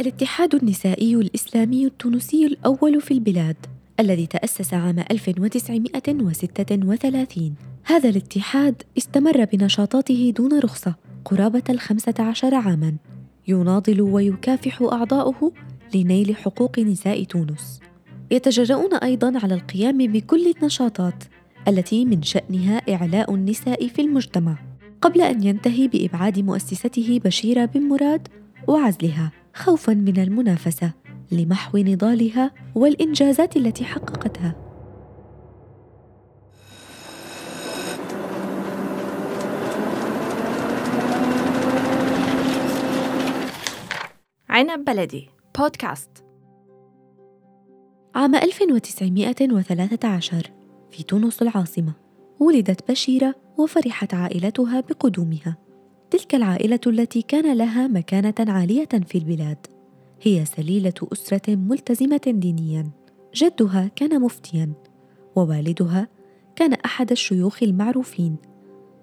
الاتحاد النسائي الإسلامي التونسي الأول في البلاد الذي تأسس عام 1936 هذا الاتحاد استمر بنشاطاته دون رخصة قرابة الخمسة عشر عاماً يناضل ويكافح أعضاؤه لنيل حقوق نساء تونس. يتجرؤون أيضاً على القيام بكل النشاطات التي من شأنها إعلاء النساء في المجتمع قبل أن ينتهي بإبعاد مؤسسته بشيرة بن مراد وعزلها. خوفا من المنافسة لمحو نضالها والإنجازات التي حققتها. عنب بلدي بودكاست. عام 1913 في تونس العاصمة ولدت بشيرة وفرحت عائلتها بقدومها. تلك العائلة التي كان لها مكانة عالية في البلاد. هي سليلة أسرة ملتزمة دينيا. جدها كان مفتيا. ووالدها كان أحد الشيوخ المعروفين.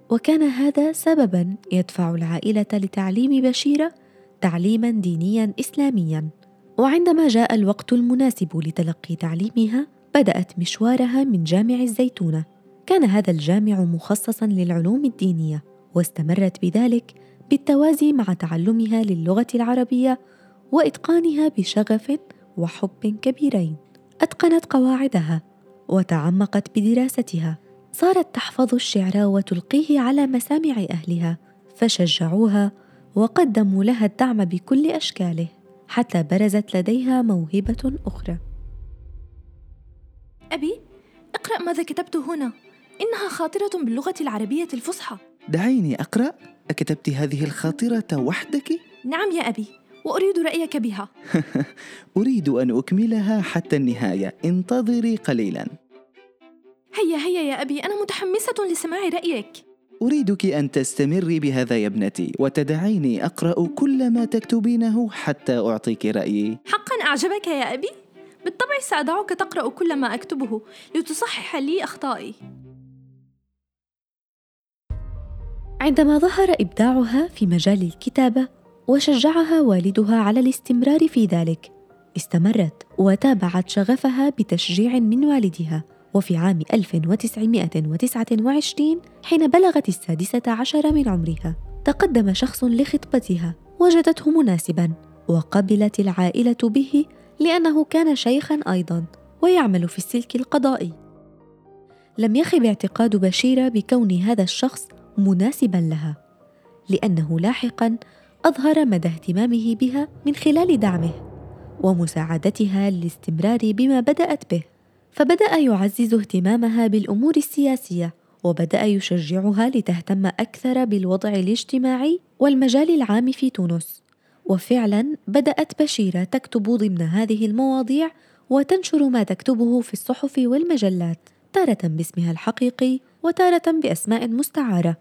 وكان هذا سببا يدفع العائلة لتعليم بشيرة تعليما دينيا إسلاميا. وعندما جاء الوقت المناسب لتلقي تعليمها بدأت مشوارها من جامع الزيتونة. كان هذا الجامع مخصصا للعلوم الدينية. واستمرت بذلك بالتوازي مع تعلمها للغة العربية وإتقانها بشغف وحب كبيرين أتقنت قواعدها وتعمقت بدراستها. صارت تحفظ الشعر وتلقيه على مسامع أهلها فشجعوها وقدموا لها الدعم بكل أشكاله حتى برزت لديها موهبة أخرى. أبي اقرأ ماذا كتبت هنا. إنها خاطرة باللغة العربية الفصحى. دعيني أقرأ. أكتبت هذه الخاطرة وحدك؟ نعم يا أبي وأريد رأيك بها. أريد أن أكملها حتى النهاية. انتظري قليلا. هيا هيا يا أبي أنا متحمسة لسماع رأيك. أريدك أن تستمري بهذا يا ابنتي وتدعيني أقرأ كل ما تكتبينه حتى أعطيك رأيي. حقا أعجبك يا أبي؟ بالطبع سادعك تقرأ كل ما أكتبه لتصحح لي أخطائي. عندما ظهر إبداعها في مجال الكتابة وشجعها والدها على الاستمرار في ذلك. استمرت وتابعت شغفها بتشجيع من والدها. وفي عام 1929 حين بلغت السادسة عشر من عمرها تقدم شخص لخطبتها وجدته مناسبا وقبلت العائلة به لأنه كان شيخا أيضا ويعمل في السلك القضائي. لم يخب اعتقاد بشيرة بكون هذا الشخص مناسبا لها لأنه لاحقا أظهر مدى اهتمامه بها من خلال دعمه ومساعدتها للاستمرار بما بدأت به. فبدأ يعزز اهتمامها بالأمور السياسية وبدأ يشجعها لتهتم أكثر بالوضع الاجتماعي والمجال العام في تونس. وفعلا بدأت بشيرة تكتب ضمن هذه المواضيع وتنشر ما تكتبه في الصحف والمجلات تارة باسمها الحقيقي وتارة بأسماء مستعارة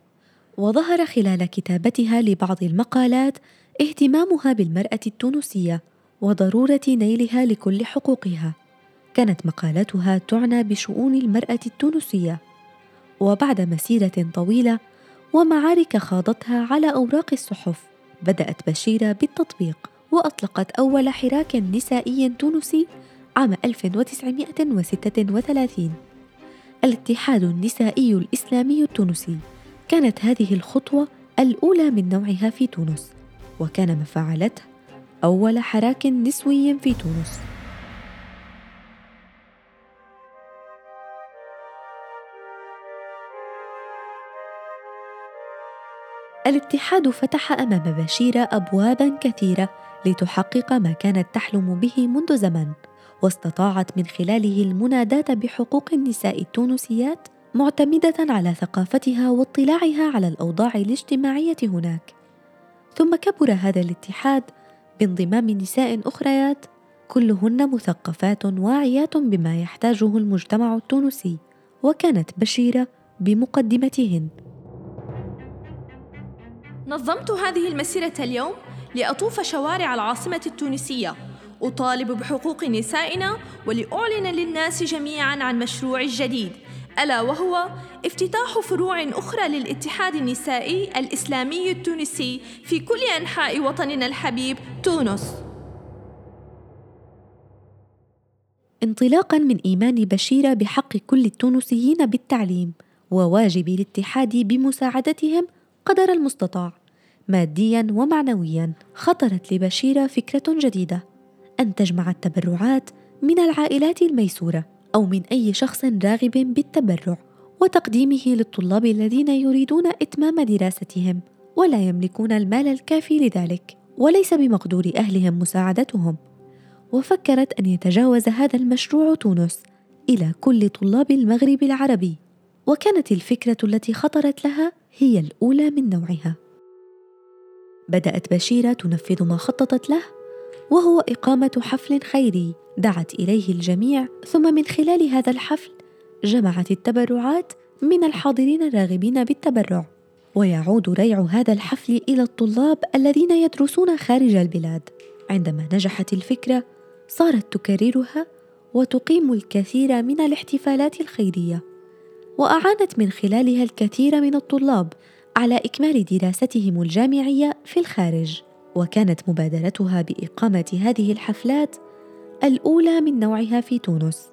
وظهر خلال كتابتها لبعض المقالات اهتمامها بالمرأة التونسية وضرورة نيلها لكل حقوقها. كانت مقالاتها تعنى بشؤون المرأة التونسية. وبعد مسيرة طويلة ومعارك خاضتها على أوراق الصحف بدأت بشيرة بالتطبيق وأطلقت أول حراك نسائي تونسي عام 1936 الاتحاد النسائي الإسلامي التونسي. كانت هذه الخطوة الأولى من نوعها في تونس وكان ما فعلته أول حراك نسوي في تونس. الاتحاد فتح أمام بشيره ابوابا كثيرة لتحقق ما كانت تحلم به منذ زمن واستطاعت من خلاله المناداة بحقوق النساء التونسيات معتمدة على ثقافتها واطلاعها على الأوضاع الاجتماعية هناك. ثم كبر هذا الاتحاد بانضمام نساء أخريات كلهن مثقفات واعيات بما يحتاجه المجتمع التونسي وكانت بشيرة بمقدمتهن. نظمت هذه المسيرة اليوم لأطوف شوارع العاصمة التونسية. أطالب بحقوق نسائنا ولأعلن للناس جميعا عن مشروعي الجديد ألا وهو افتتاح فروع أخرى للاتحاد النسائي الإسلامي التونسي في كل أنحاء وطننا الحبيب تونس. انطلاقا من إيمان بشيرة بحق كل التونسيين بالتعليم وواجب الاتحاد بمساعدتهم قدر المستطاع ماديا ومعنويا خطرت لبشيرة فكرة جديدة. أن تجمع التبرعات من العائلات الميسورة أو من أي شخص راغب بالتبرع وتقديمه للطلاب الذين يريدون إتمام دراستهم ولا يملكون المال الكافي لذلك وليس بمقدور أهلهم مساعدتهم. وفكرت أن يتجاوز هذا المشروع تونس إلى كل طلاب المغرب العربي. وكانت الفكرة التي خطرت لها هي الأولى من نوعها. بدأت بشيرة تنفذ ما خططت له وهو إقامة حفل خيري دعت إليه الجميع ثم من خلال هذا الحفل جمعت التبرعات من الحاضرين الراغبين بالتبرع. ويعود ريع هذا الحفل إلى الطلاب الذين يدرسون خارج البلاد. عندما نجحت الفكرة صارت تكررها وتقيم الكثير من الاحتفالات الخيرية. وأعانت من خلالها الكثير من الطلاب على إكمال دراستهم الجامعية في الخارج. وكانت مبادرتها بإقامة هذه الحفلات الأولى من نوعها في تونس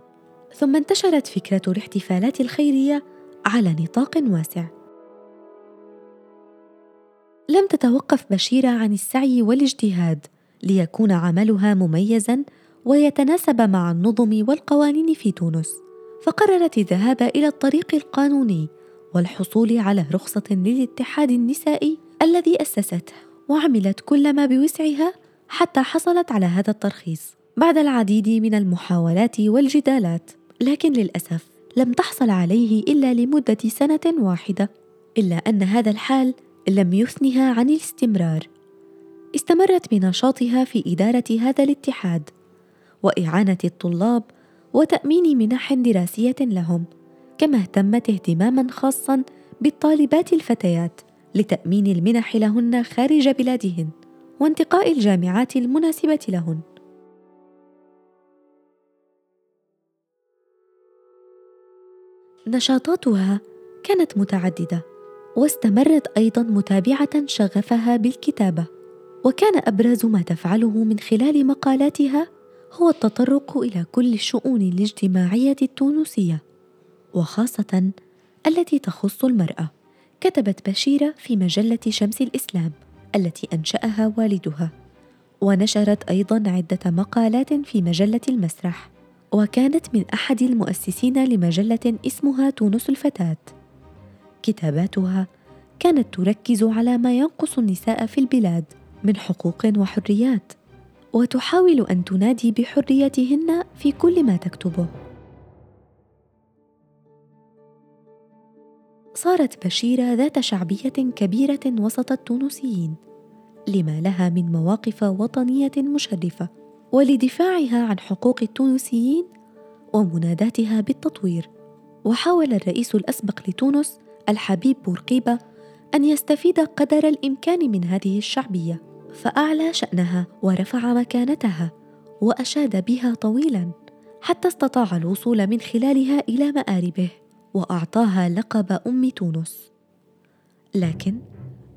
ثم انتشرت فكرة الاحتفالات الخيرية على نطاق واسع. لم تتوقف بشيرة عن السعي والاجتهاد ليكون عملها مميزا ويتناسب مع النظم والقوانين في تونس فقررت الذهاب إلى الطريق القانوني والحصول على رخصة للاتحاد النسائي الذي اسسته وعملت كل ما بوسعها حتى حصلت على هذا الترخيص بعد العديد من المحاولات والجدالات. لكن للأسف لم تحصل عليه إلا لمدة سنة واحدة إلا أن هذا الحال لم يثنها عن الاستمرار. استمرت بنشاطها في إدارة هذا الاتحاد وإعانة الطلاب وتأمين منح دراسية لهم كما اهتمت اهتماما خاصا بالطالبات الفتيات. لتأمين المنح لهن خارج بلادهن وانتقاء الجامعات المناسبة لهن. نشاطاتها كانت متعددة واستمرت أيضا متابعة شغفها بالكتابة وكان أبرز ما تفعله من خلال مقالاتها هو التطرق إلى كل الشؤون الاجتماعية التونسية وخاصة التي تخص المرأة. كتبت بشيرة في مجلة شمس الإسلام التي أنشأها والدها ونشرت أيضا عدة مقالات في مجلة المسرح وكانت من أحد المؤسسين لمجلة اسمها تونس الفتاة. كتاباتها كانت تركز على ما ينقص النساء في البلاد من حقوق وحريات وتحاول أن تنادي بحريتهن في كل ما تكتبه. صارت بشيرة ذات شعبية كبيرة وسط التونسيين لما لها من مواقف وطنية مشرفة ولدفاعها عن حقوق التونسيين ومناداتها بالتطوير. وحاول الرئيس الأسبق لتونس الحبيب بورقيبة أن يستفيد قدر الإمكان من هذه الشعبية فأعلى شأنها ورفع مكانتها وأشاد بها طويلا حتى استطاع الوصول من خلالها إلى مآربه. وأعطاها لقب أم تونس. لكن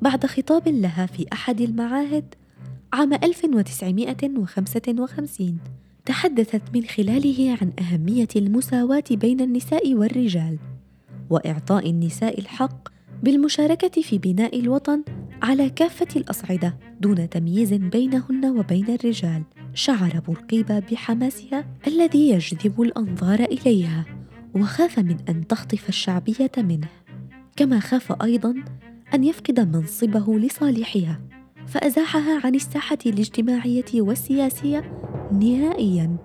بعد خطاب لها في أحد المعاهد عام 1955 تحدثت من خلاله عن أهمية المساواة بين النساء والرجال وإعطاء النساء الحق بالمشاركة في بناء الوطن على كافة الأصعدة دون تمييز بينهن وبين الرجال شعر بورقيبة بحماسها الذي يجذب الأنظار إليها. وخاف من أن تخطف الشعبية منه كما خاف أيضا أن يفقد منصبه لصالحها فأزاحها عن الساحة الاجتماعية والسياسية نهائيا.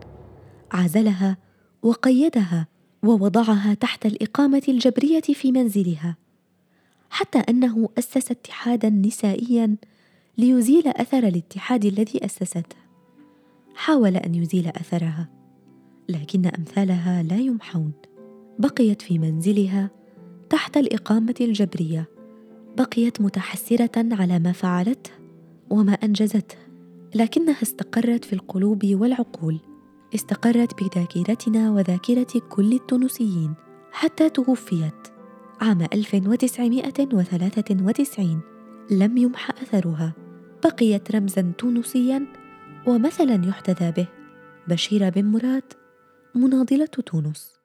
عزلها وقيدها ووضعها تحت الإقامة الجبرية في منزلها حتى أنه أسس اتحادا نسائيا ليزيل أثر الاتحاد الذي اسسته حاول أن يزيل أثرها لكن أمثالها لا يمحون. بقيت في منزلها تحت الإقامة الجبرية بقيت متحسرة على ما فعلته وما أنجزته لكنها استقرت في القلوب والعقول استقرت بذاكرتنا وذاكرة كل التونسيين حتى توفيت عام 1993 لم يمح أثرها. بقيت رمزا تونسيا ومثلا يحتذى به بشيرة بن مراد مناضلة تونس.